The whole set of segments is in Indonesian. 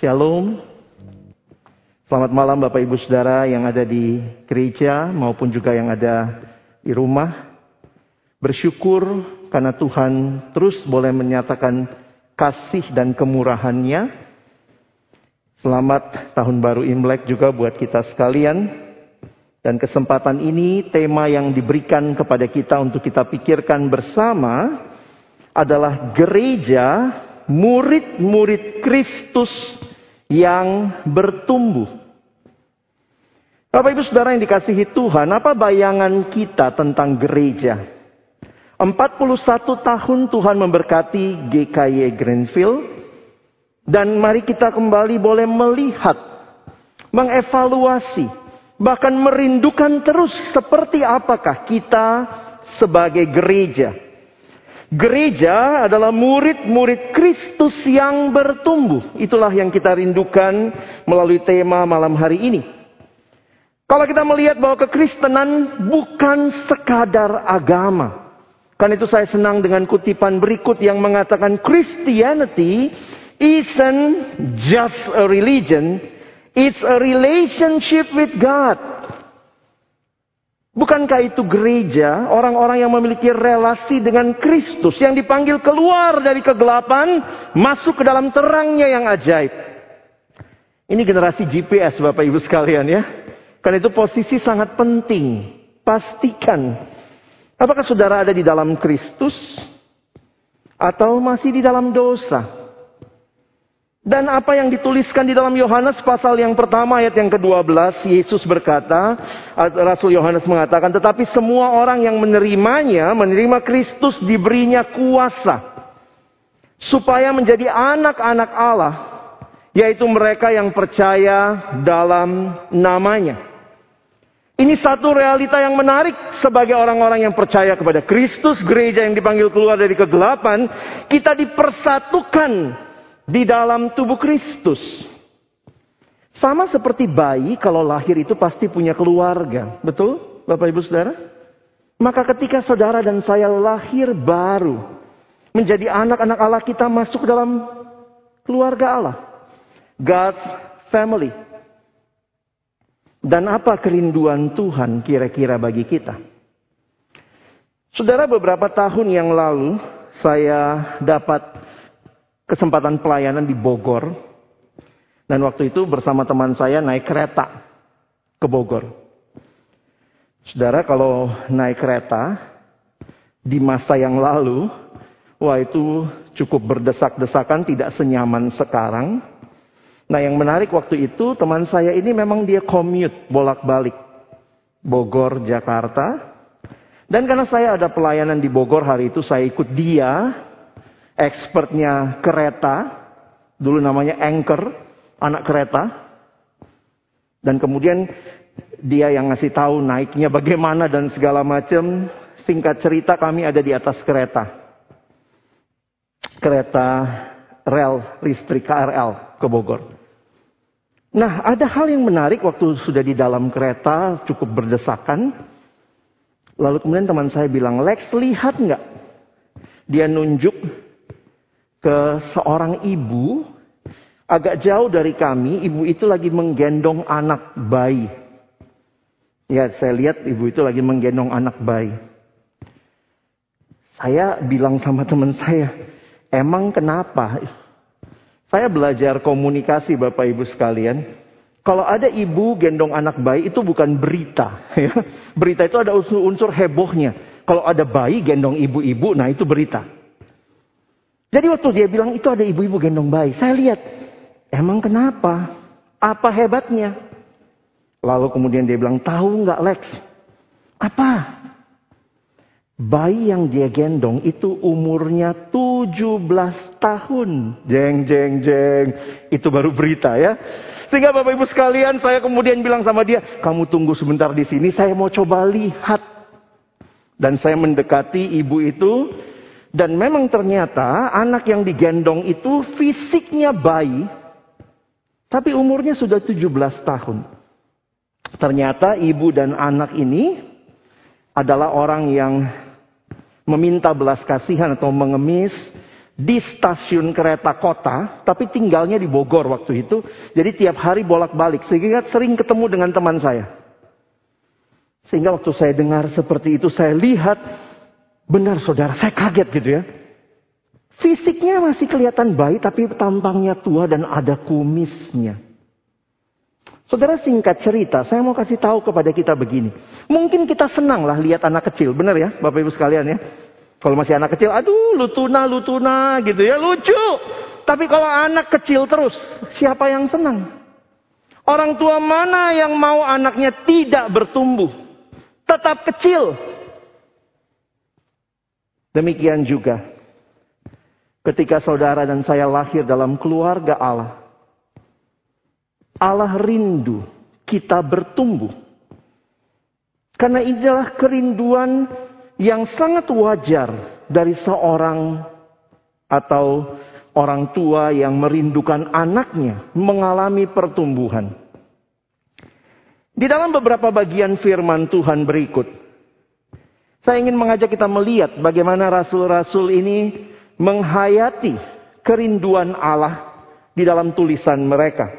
Shalom. Selamat malam Bapak Ibu Saudara yang ada di gereja maupun juga yang ada di rumah. Bersyukur karena Tuhan terus boleh menyatakan kasih dan kemurahannya. Selamat tahun baru Imlek juga buat kita sekalian. Dan kesempatan ini tema yang diberikan kepada kita untuk kita pikirkan bersama adalah gereja murid-murid Kristus yang bertumbuh. Bapak Ibu Saudara yang dikasihi Tuhan, apa bayangan kita tentang gereja? 41 tahun Tuhan memberkati GKY Greenfield dan mari kita kembali boleh melihat, mengevaluasi, bahkan merindukan terus seperti apakah kita sebagai gereja. Gereja adalah murid-murid Kristus yang bertumbuh. Itulah yang kita rindukan melalui tema malam hari ini. Kalau kita melihat bahwa kekristenan bukan sekadar agama. Karena itu saya senang dengan kutipan berikut yang mengatakan Christianity isn't just a religion, It's a relationship with God. Bukankah itu gereja, orang-orang yang memiliki relasi dengan Kristus yang dipanggil keluar dari kegelapan, masuk ke dalam terangnya yang ajaib. Ini generasi GPS Bapak Ibu sekalian ya. Karena itu posisi sangat penting. Pastikan apakah saudara ada di dalam Kristus atau masih di dalam dosa. Dan apa yang dituliskan di dalam Yohanes pasal yang pertama ayat yang ke-12, Yesus berkata, Rasul Yohanes mengatakan, tetapi semua orang yang menerimanya, menerima Kristus diberinya kuasa. Supaya menjadi anak-anak Allah, yaitu mereka yang percaya dalam namanya. Ini satu realita yang menarik sebagai orang-orang yang percaya kepada Kristus, gereja yang dipanggil keluar dari kegelapan, kita dipersatukan di dalam tubuh Kristus. Sama seperti bayi kalau lahir itu pasti punya keluarga. Betul Bapak Ibu Saudara? Maka ketika saudara dan saya lahir baru. Menjadi anak-anak Allah kita masuk dalam keluarga Allah. God's family. Dan apa kerinduan Tuhan kira-kira bagi kita? Saudara beberapa tahun yang lalu saya dapat kesempatan pelayanan di Bogor. Dan waktu itu bersama teman saya naik kereta ke Bogor. Saudara kalau naik kereta di masa yang lalu, wah itu cukup berdesak-desakan, tidak senyaman sekarang. Nah yang menarik waktu itu teman saya ini memang dia commute bolak-balik. Bogor, Jakarta. Dan karena saya ada pelayanan di Bogor hari itu saya ikut dia expertnya kereta, dulu namanya anchor, anak kereta. Dan kemudian dia yang ngasih tahu naiknya bagaimana dan segala macam. Singkat cerita kami ada di atas kereta. Kereta rel listrik KRL ke Bogor. Nah, ada hal yang menarik waktu sudah di dalam kereta cukup berdesakan. Lalu kemudian teman saya bilang, Lex lihat nggak? Dia nunjuk ke seorang ibu agak jauh dari kami, ibu itu lagi menggendong anak bayi. Ya, saya lihat ibu itu lagi menggendong anak bayi. Saya bilang sama teman saya, emang kenapa? Saya belajar komunikasi Bapak Ibu sekalian. Kalau ada ibu gendong anak bayi itu bukan berita. Ya. Berita itu ada unsur-unsur hebohnya. Kalau ada bayi gendong ibu-ibu, nah itu berita. Jadi waktu dia bilang itu ada ibu-ibu gendong bayi. Saya lihat, emang kenapa? Apa hebatnya? Lalu kemudian dia bilang, tahu nggak Lex? Apa? Bayi yang dia gendong itu umurnya 17 tahun. Jeng, jeng, jeng. Itu baru berita ya. Sehingga Bapak Ibu sekalian saya kemudian bilang sama dia, kamu tunggu sebentar di sini, saya mau coba lihat. Dan saya mendekati ibu itu, dan memang ternyata anak yang digendong itu fisiknya bayi, tapi umurnya sudah 17 tahun. Ternyata ibu dan anak ini adalah orang yang meminta belas kasihan atau mengemis di stasiun kereta kota, tapi tinggalnya di Bogor waktu itu. Jadi tiap hari bolak-balik, sehingga sering ketemu dengan teman saya. Sehingga waktu saya dengar seperti itu, saya lihat, benar saudara, saya kaget gitu ya. Fisiknya masih kelihatan baik, tapi tampangnya tua dan ada kumisnya. Saudara singkat cerita, saya mau kasih tahu kepada kita begini. Mungkin kita senang lah lihat anak kecil, benar ya Bapak Ibu sekalian ya. Kalau masih anak kecil, aduh lutuna lutuna gitu ya lucu. Tapi kalau anak kecil terus, siapa yang senang? Orang tua mana yang mau anaknya tidak bertumbuh? Tetap kecil. Demikian juga ketika saudara dan saya lahir dalam keluarga Allah. Allah rindu kita bertumbuh. Karena inilah kerinduan yang sangat wajar dari seorang atau orang tua yang merindukan anaknya mengalami pertumbuhan. Di dalam beberapa bagian firman Tuhan berikut, saya ingin mengajak kita melihat bagaimana rasul-rasul ini menghayati kerinduan Allah di dalam tulisan mereka.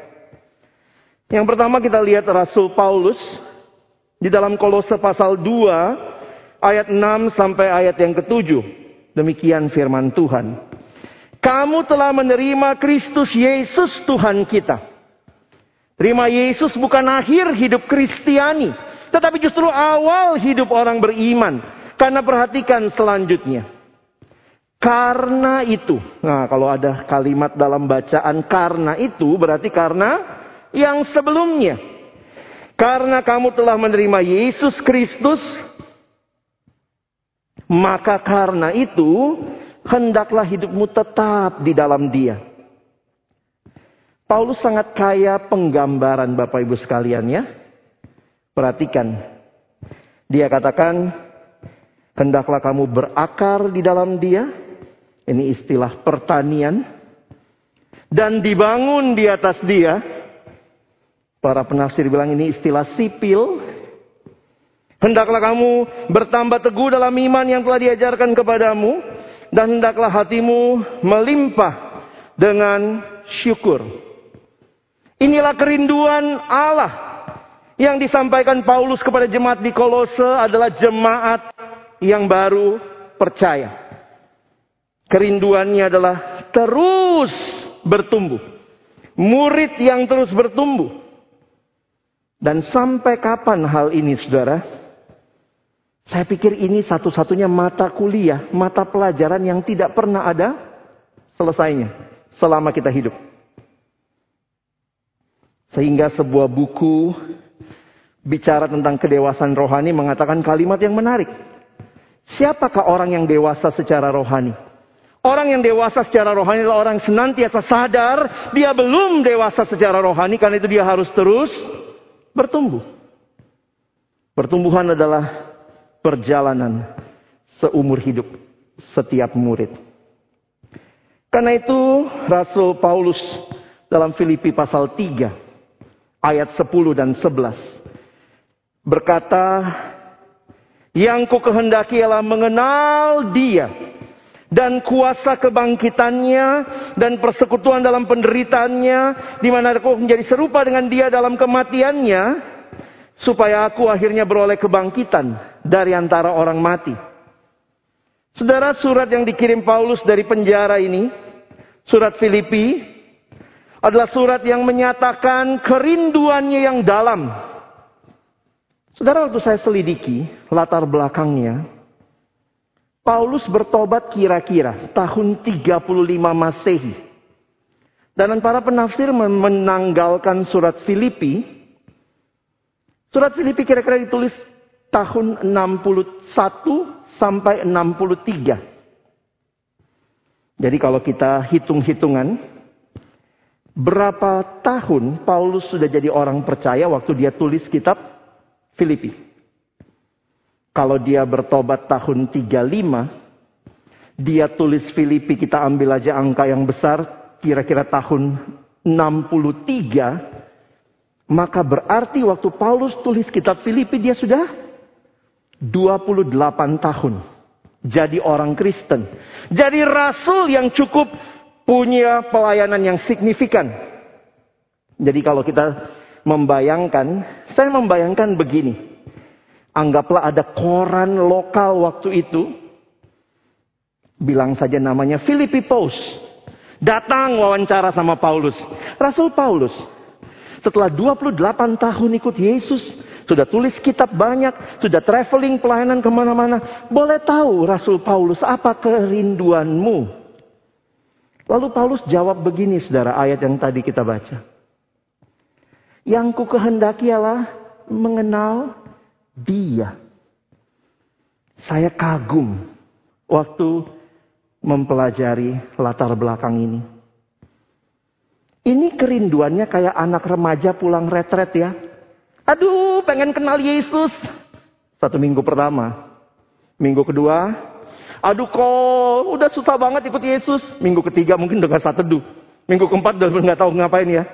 Yang pertama kita lihat Rasul Paulus di dalam Kolose pasal 2 ayat 6 sampai ayat yang ketujuh. Demikian firman Tuhan. Kamu telah menerima Kristus Yesus Tuhan kita. Terima Yesus bukan akhir hidup Kristiani. Tetapi justru awal hidup orang beriman. Karena perhatikan selanjutnya. Karena itu. Nah kalau ada kalimat dalam bacaan karena itu berarti karena yang sebelumnya. Karena kamu telah menerima Yesus Kristus maka karena itu, hendaklah hidupmu tetap di dalam dia. Paulus sangat kaya penggambaran Bapak Ibu sekalian ya. Perhatikan. Dia katakan, hendaklah kamu berakar di dalam dia. Ini istilah pertanian. Dan dibangun di atas dia. Para penafsir bilang ini istilah sipil. Hendaklah kamu bertambah teguh dalam iman yang telah diajarkan kepadamu. Dan hendaklah hatimu melimpah dengan syukur. Inilah kerinduan Allah. Yang disampaikan Paulus kepada jemaat di Kolose adalah jemaat yang baru percaya. Kerinduannya adalah terus bertumbuh. Murid yang terus bertumbuh. Dan sampai kapan hal ini saudara? Saya pikir ini satu-satunya mata kuliah, mata pelajaran yang tidak pernah ada selesainya selama kita hidup. Sehingga sebuah buku bicara tentang kedewasaan rohani mengatakan kalimat yang menarik. Siapakah orang yang dewasa secara rohani? Orang yang dewasa secara rohani adalah orang senantiasa sadar dia belum dewasa secara rohani karena itu dia harus terus bertumbuh. Pertumbuhan adalah perjalanan seumur hidup setiap murid. Karena itu Rasul Paulus dalam Filipi pasal 3 ayat 10 dan 11 berkata, yang ku kehendaki ialah mengenal dia dan kuasa kebangkitannya dan persekutuan dalam penderitaannya di mana aku menjadi serupa dengan dia dalam kematiannya supaya aku akhirnya beroleh kebangkitan dari antara orang mati. Saudara, surat yang dikirim Paulus dari penjara ini, surat Filipi, adalah surat yang menyatakan kerinduannya yang dalam. Saudara, waktu saya selidiki latar belakangnya, Paulus bertobat kira-kira tahun 35 Masehi. Dan para penafsir menanggalkan surat Filipi. Surat Filipi kira-kira ditulis tahun 61 sampai 63. Jadi kalau kita hitung-hitungan, berapa tahun Paulus sudah jadi orang percaya waktu dia tulis kitab Filipi? Kalau dia bertobat tahun 35, dia tulis Filipi kita ambil aja angka yang besar, kira-kira tahun 63, maka berarti waktu Paulus tulis kitab Filipi dia sudah 28 tahun jadi orang Kristen. Jadi rasul yang cukup punya pelayanan yang signifikan. Jadi kalau kita membayangkan, saya membayangkan begini. Anggaplah ada koran lokal waktu itu. Bilang saja namanya Philippi Post. Datang wawancara sama Paulus. Rasul Paulus setelah 28 tahun ikut Yesus, sudah tulis kitab banyak, sudah traveling pelayanan ke mana-mana. Boleh tahu Rasul Paulus apa kerinduanmu? Lalu Paulus jawab begini saudara ayat yang tadi kita baca. Yang ku kehendaki ialah mengenal dia. Saya kagum waktu mempelajari latar belakang ini. Ini kerinduannya kayak anak remaja pulang retret ya. Aduh, pengen kenal Yesus. Satu minggu pertama. Minggu kedua, aduh kok udah susah banget ikut Yesus. Minggu ketiga mungkin dengan satu teduh. Minggu keempat udah nggak tahu ngapain ya.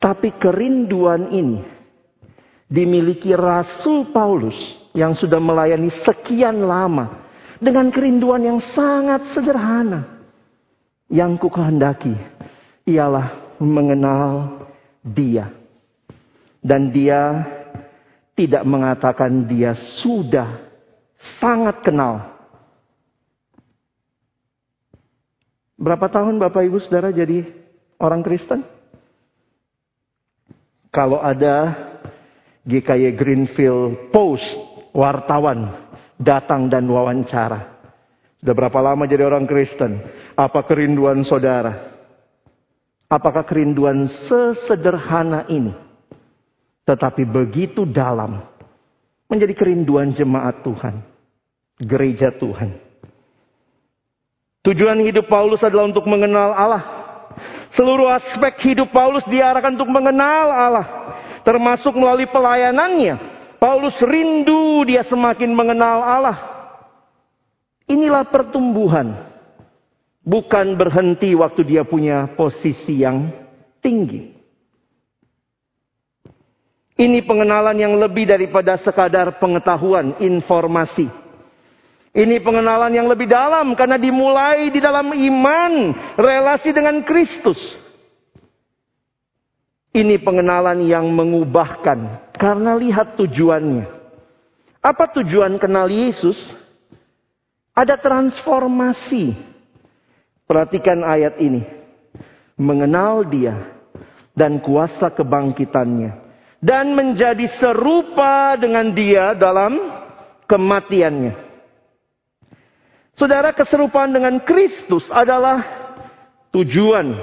Tapi kerinduan ini dimiliki Rasul Paulus yang sudah melayani sekian lama dengan kerinduan yang sangat sederhana. Yang ku kehendaki ialah mengenal dia. Dan dia tidak mengatakan dia sudah sangat kenal. Berapa tahun Bapak Ibu Saudara jadi orang Kristen? Kalau ada GKY Greenfield Post, wartawan datang dan wawancara. Sudah berapa lama jadi orang Kristen? Apa kerinduan saudara? Apakah kerinduan sesederhana ini tetapi begitu dalam menjadi kerinduan jemaat Tuhan, gereja Tuhan. Tujuan hidup Paulus adalah untuk mengenal Allah. Seluruh aspek hidup Paulus diarahkan untuk mengenal Allah, termasuk melalui pelayanannya. Paulus rindu dia semakin mengenal Allah. Inilah pertumbuhan Bukan berhenti waktu dia punya posisi yang tinggi. Ini pengenalan yang lebih daripada sekadar pengetahuan, informasi. Ini pengenalan yang lebih dalam karena dimulai di dalam iman, relasi dengan Kristus. Ini pengenalan yang mengubahkan karena lihat tujuannya. Apa tujuan kenal Yesus? Ada transformasi Perhatikan ayat ini. Mengenal dia dan kuasa kebangkitannya. Dan menjadi serupa dengan dia dalam kematiannya. Saudara keserupaan dengan Kristus adalah tujuan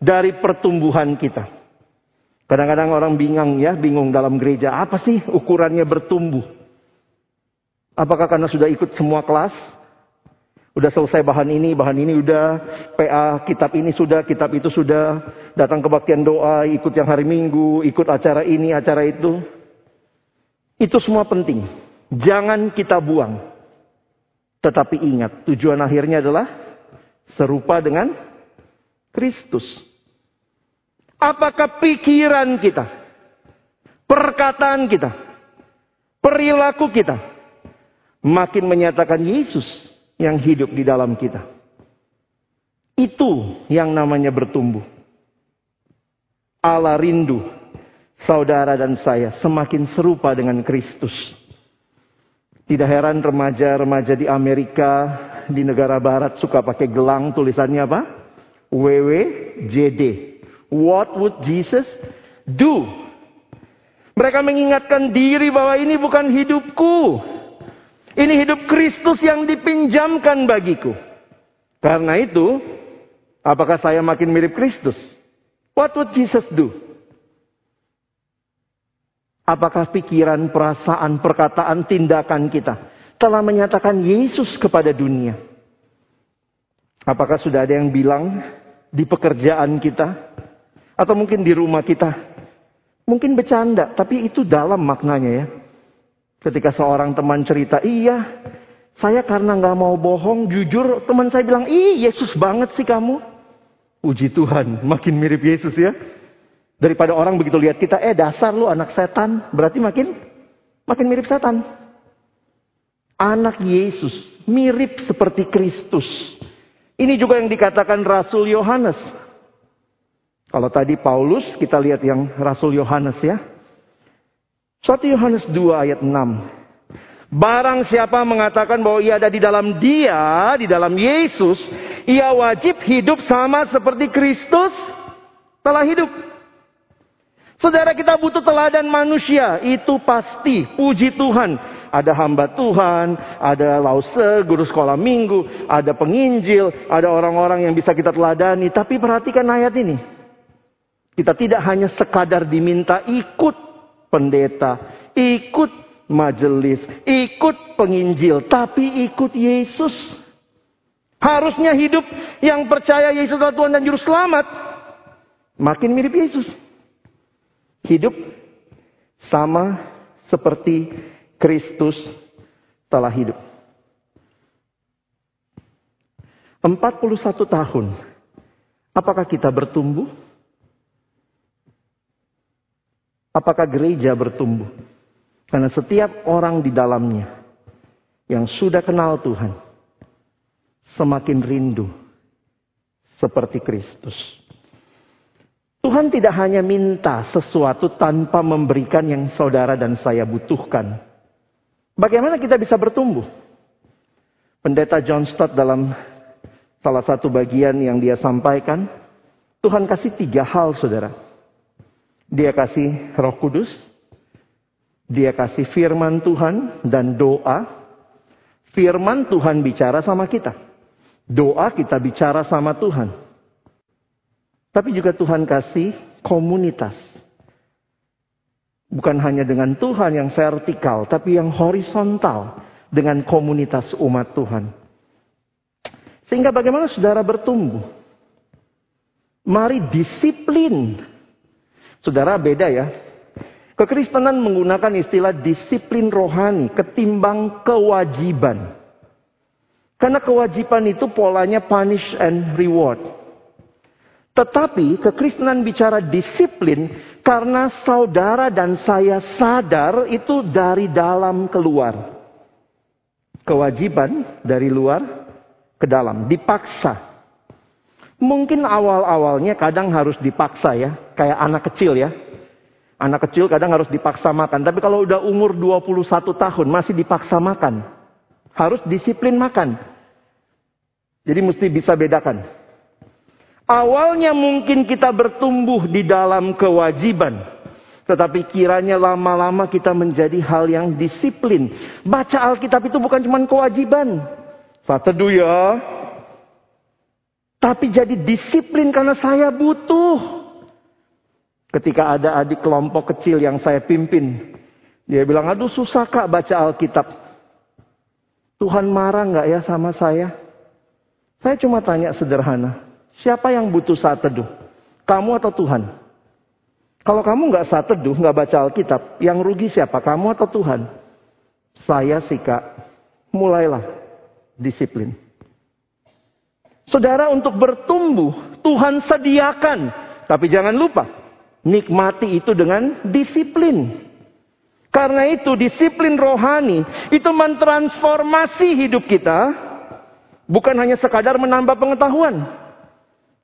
dari pertumbuhan kita. Kadang-kadang orang bingung ya, bingung dalam gereja. Apa sih ukurannya bertumbuh? Apakah karena sudah ikut semua kelas? Udah selesai bahan ini, bahan ini udah, PA kitab ini sudah, kitab itu sudah, datang kebaktian doa, ikut yang hari Minggu, ikut acara ini, acara itu. Itu semua penting. Jangan kita buang. Tetapi ingat, tujuan akhirnya adalah serupa dengan Kristus. Apakah pikiran kita, perkataan kita, perilaku kita makin menyatakan Yesus yang hidup di dalam kita. Itu yang namanya bertumbuh. Allah rindu saudara dan saya semakin serupa dengan Kristus. Tidak heran remaja-remaja di Amerika, di negara barat suka pakai gelang tulisannya apa? WWJD. What would Jesus do? Mereka mengingatkan diri bahwa ini bukan hidupku. Ini hidup Kristus yang dipinjamkan bagiku. Karena itu, apakah saya makin mirip Kristus? What would Jesus do? Apakah pikiran, perasaan, perkataan, tindakan kita telah menyatakan Yesus kepada dunia? Apakah sudah ada yang bilang di pekerjaan kita? Atau mungkin di rumah kita? Mungkin bercanda, tapi itu dalam maknanya ya. Ketika seorang teman cerita, iya, saya karena nggak mau bohong, jujur, teman saya bilang, ih Yesus banget sih kamu. Puji Tuhan, makin mirip Yesus ya. Daripada orang begitu lihat kita, eh dasar lu anak setan, berarti makin makin mirip setan. Anak Yesus, mirip seperti Kristus. Ini juga yang dikatakan Rasul Yohanes. Kalau tadi Paulus, kita lihat yang Rasul Yohanes ya. 1 Yohanes 2 ayat 6. Barang siapa mengatakan bahwa ia ada di dalam dia, di dalam Yesus, ia wajib hidup sama seperti Kristus telah hidup. Saudara kita butuh teladan manusia, itu pasti. Puji Tuhan. Ada hamba Tuhan, ada lause, guru sekolah minggu, ada penginjil, ada orang-orang yang bisa kita teladani. Tapi perhatikan ayat ini. Kita tidak hanya sekadar diminta ikut pendeta, ikut majelis, ikut penginjil, tapi ikut Yesus. Harusnya hidup yang percaya Yesus adalah Tuhan dan Juru Selamat. Makin mirip Yesus. Hidup sama seperti Kristus telah hidup. 41 tahun. Apakah kita bertumbuh? Apakah gereja bertumbuh? Karena setiap orang di dalamnya yang sudah kenal Tuhan semakin rindu seperti Kristus. Tuhan tidak hanya minta sesuatu tanpa memberikan yang saudara dan saya butuhkan. Bagaimana kita bisa bertumbuh? Pendeta John Stott dalam salah satu bagian yang dia sampaikan, Tuhan kasih tiga hal saudara. Dia kasih roh kudus, dia kasih firman Tuhan dan doa. Firman Tuhan bicara sama kita. Doa kita bicara sama Tuhan. Tapi juga Tuhan kasih komunitas. Bukan hanya dengan Tuhan yang vertikal, tapi yang horizontal dengan komunitas umat Tuhan. Sehingga bagaimana saudara bertumbuh? Mari disiplin. Saudara beda ya. Kekristenan menggunakan istilah disiplin rohani ketimbang kewajiban. Karena kewajiban itu polanya punish and reward. Tetapi kekristenan bicara disiplin karena saudara dan saya sadar itu dari dalam keluar. Kewajiban dari luar ke dalam, dipaksa. Mungkin awal-awalnya kadang harus dipaksa ya, kayak anak kecil ya. Anak kecil kadang harus dipaksa makan, tapi kalau udah umur 21 tahun masih dipaksa makan. Harus disiplin makan. Jadi mesti bisa bedakan. Awalnya mungkin kita bertumbuh di dalam kewajiban. Tetapi kiranya lama-lama kita menjadi hal yang disiplin. Baca Alkitab itu bukan cuma kewajiban. Saat ya. Tapi jadi disiplin karena saya butuh. Ketika ada adik kelompok kecil yang saya pimpin. Dia bilang, aduh susah kak baca Alkitab. Tuhan marah nggak ya sama saya? Saya cuma tanya sederhana. Siapa yang butuh saat teduh? Kamu atau Tuhan? Kalau kamu nggak saat teduh, nggak baca Alkitab, yang rugi siapa? Kamu atau Tuhan? Saya sih kak, mulailah disiplin. Saudara untuk bertumbuh, Tuhan sediakan. Tapi jangan lupa, nikmati itu dengan disiplin. Karena itu disiplin rohani itu mentransformasi hidup kita. Bukan hanya sekadar menambah pengetahuan.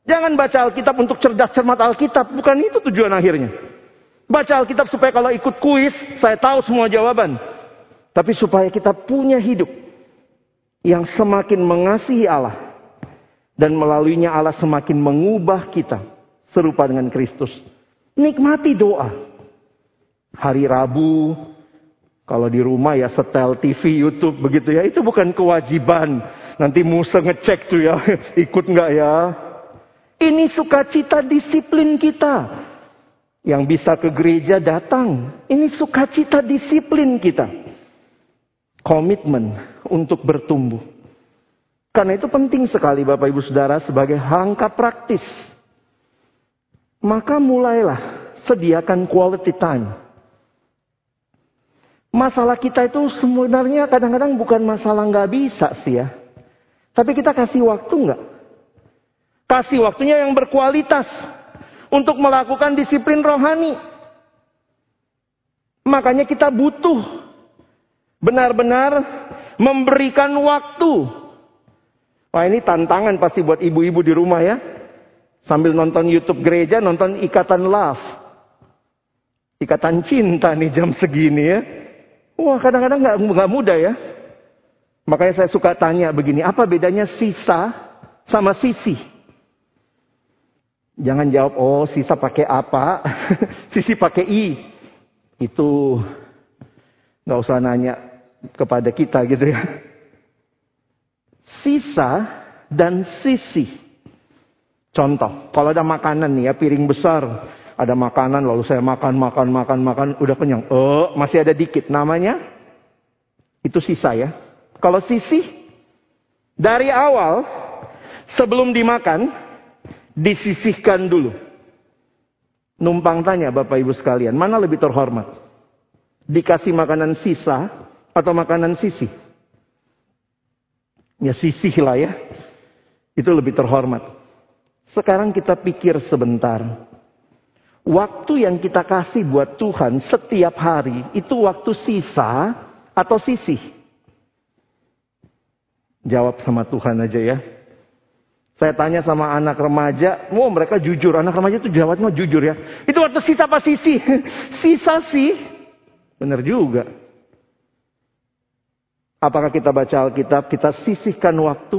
Jangan baca Alkitab untuk cerdas cermat Alkitab. Bukan itu tujuan akhirnya. Baca Alkitab supaya kalau ikut kuis, saya tahu semua jawaban. Tapi supaya kita punya hidup yang semakin mengasihi Allah. Dan melaluinya Allah semakin mengubah kita serupa dengan Kristus. Nikmati doa. Hari Rabu, kalau di rumah ya setel TV, YouTube begitu ya. Itu bukan kewajiban. Nanti Musa ngecek tuh ya, ikut nggak ya? Ini sukacita disiplin kita. Yang bisa ke gereja datang. Ini sukacita disiplin kita. Komitmen untuk bertumbuh. Karena itu penting sekali Bapak Ibu Saudara sebagai langkah praktis. Maka mulailah sediakan quality time. Masalah kita itu sebenarnya kadang-kadang bukan masalah nggak bisa sih ya. Tapi kita kasih waktu nggak? Kasih waktunya yang berkualitas untuk melakukan disiplin rohani. Makanya kita butuh benar-benar memberikan waktu. Wah ini tantangan pasti buat ibu-ibu di rumah ya. Sambil nonton YouTube gereja, nonton Ikatan Love. Ikatan cinta nih jam segini ya. Wah kadang-kadang nggak -kadang mudah ya. Makanya saya suka tanya begini, apa bedanya sisa sama sisi? Jangan jawab, oh sisa pakai apa, sisi pakai i. Itu nggak usah nanya kepada kita gitu ya. Sisa dan sisi. Contoh, kalau ada makanan nih ya, piring besar. Ada makanan lalu saya makan, makan, makan, makan, udah kenyang. Oh, masih ada dikit. Namanya, itu sisa ya. Kalau sisih, dari awal sebelum dimakan, disisihkan dulu. Numpang tanya Bapak Ibu sekalian, mana lebih terhormat? Dikasih makanan sisa atau makanan sisih? Ya sisih lah ya. Itu lebih terhormat. Sekarang kita pikir sebentar. Waktu yang kita kasih buat Tuhan setiap hari itu waktu sisa atau sisih? Jawab sama Tuhan aja ya. Saya tanya sama anak remaja, wow mereka jujur. Anak remaja itu jawabnya jujur ya. Itu waktu sisa apa sisi? Sisa sih. Benar juga. Apakah kita baca Alkitab, kita sisihkan waktu.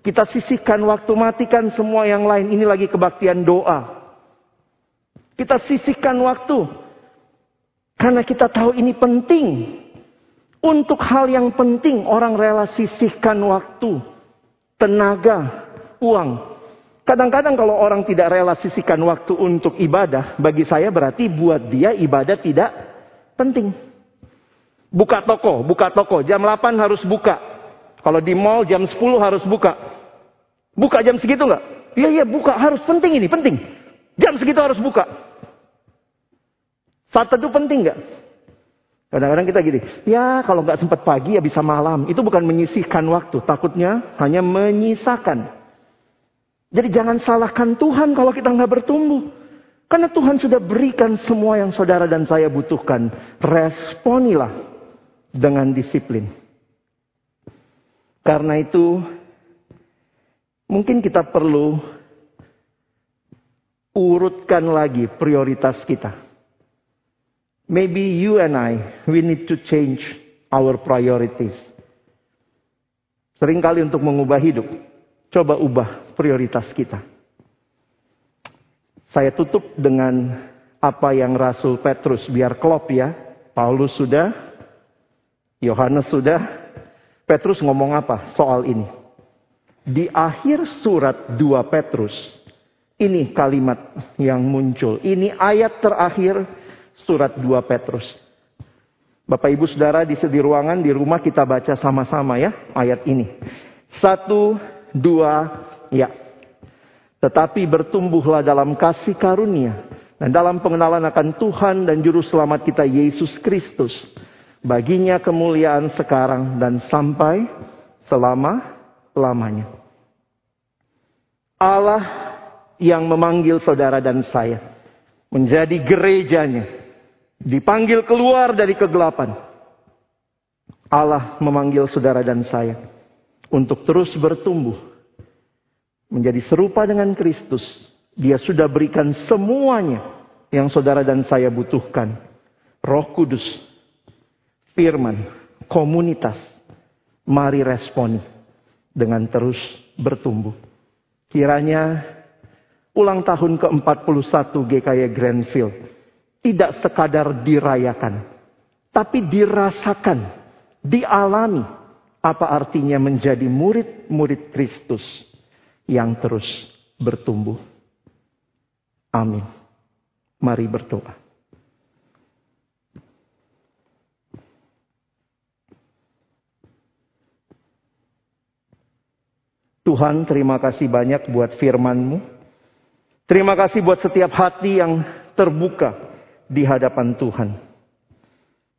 Kita sisihkan waktu, matikan semua yang lain. Ini lagi kebaktian doa. Kita sisihkan waktu. Karena kita tahu ini penting. Untuk hal yang penting orang rela sisihkan waktu, tenaga, uang. Kadang-kadang kalau orang tidak rela sisihkan waktu untuk ibadah, bagi saya berarti buat dia ibadah tidak penting. Buka toko, buka toko, jam 8 harus buka. Kalau di mall jam 10 harus buka. Buka jam segitu nggak? Iya iya buka harus penting ini penting. Jam segitu harus buka. Saat itu penting nggak? Kadang-kadang kita gini, ya kalau nggak sempat pagi ya bisa malam. Itu bukan menyisihkan waktu, takutnya hanya menyisakan. Jadi jangan salahkan Tuhan kalau kita nggak bertumbuh. Karena Tuhan sudah berikan semua yang saudara dan saya butuhkan. Responilah dengan disiplin. Karena itu, mungkin kita perlu urutkan lagi prioritas kita. Maybe you and I, we need to change our priorities. Seringkali untuk mengubah hidup, coba ubah prioritas kita. Saya tutup dengan apa yang Rasul Petrus biar klop ya. Paulus sudah, Yohanes sudah, Petrus ngomong apa soal ini? Di akhir surat 2 Petrus, ini kalimat yang muncul. Ini ayat terakhir surat 2 Petrus. Bapak Ibu Saudara di sedi ruangan di rumah kita baca sama-sama ya ayat ini. Satu, dua, ya. Tetapi bertumbuhlah dalam kasih karunia dan dalam pengenalan akan Tuhan dan Juru Selamat kita Yesus Kristus. Baginya kemuliaan sekarang dan sampai selama-lamanya. Allah yang memanggil saudara dan saya menjadi gerejanya Dipanggil keluar dari kegelapan. Allah memanggil saudara dan saya untuk terus bertumbuh. Menjadi serupa dengan Kristus. Dia sudah berikan semuanya yang saudara dan saya butuhkan. Roh Kudus, firman, komunitas. Mari responi dengan terus bertumbuh. Kiranya ulang tahun ke-41 GKY Grandfield tidak sekadar dirayakan, tapi dirasakan, dialami apa artinya menjadi murid-murid Kristus yang terus bertumbuh. Amin. Mari berdoa. Tuhan terima kasih banyak buat firman-Mu. Terima kasih buat setiap hati yang terbuka di hadapan Tuhan.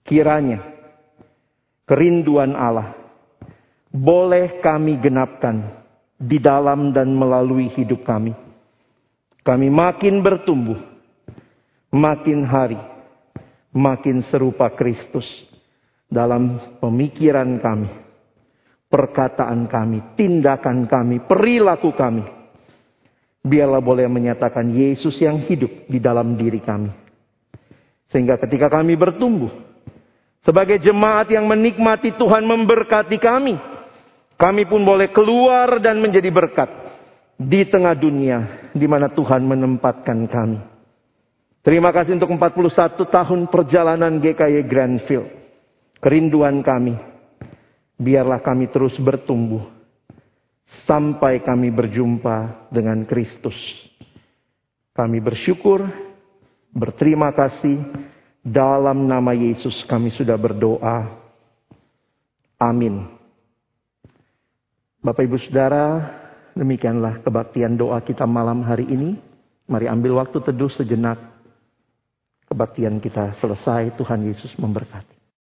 Kiranya kerinduan Allah boleh kami genapkan di dalam dan melalui hidup kami. Kami makin bertumbuh, makin hari, makin serupa Kristus dalam pemikiran kami, perkataan kami, tindakan kami, perilaku kami. Biarlah boleh menyatakan Yesus yang hidup di dalam diri kami. Sehingga ketika kami bertumbuh, sebagai jemaat yang menikmati Tuhan memberkati kami, kami pun boleh keluar dan menjadi berkat di tengah dunia di mana Tuhan menempatkan kami. Terima kasih untuk 41 tahun perjalanan GKY Grandfield. Kerinduan kami biarlah kami terus bertumbuh sampai kami berjumpa dengan Kristus. Kami bersyukur, berterima kasih, dalam nama Yesus kami sudah berdoa. Amin. Bapak Ibu Saudara, demikianlah kebaktian doa kita malam hari ini. Mari ambil waktu teduh sejenak. Kebaktian kita selesai, Tuhan Yesus memberkati.